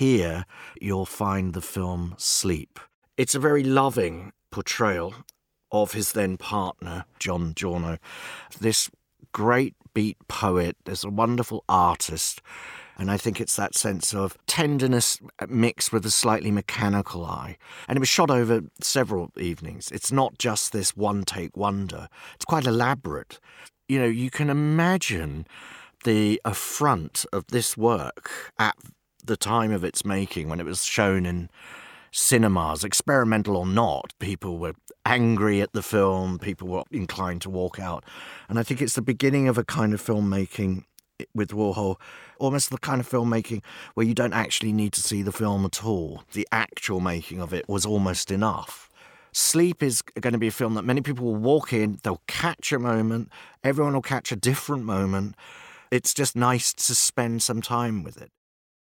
here you'll find the film Sleep. It's a very loving portrayal of his then partner, John Giorno. This great beat poet, there's a wonderful artist. And I think it's that sense of tenderness mixed with a slightly mechanical eye. And it was shot over several evenings. It's not just this one take wonder, it's quite elaborate. You know, you can imagine the affront of this work at the time of its making when it was shown in cinemas, experimental or not, people were angry at the film, people were inclined to walk out. And I think it's the beginning of a kind of filmmaking with Warhol, almost the kind of filmmaking where you don't actually need to see the film at all. The actual making of it was almost enough. Sleep is going to be a film that many people will walk in, they'll catch a moment, everyone will catch a different moment. It's just nice to spend some time with it.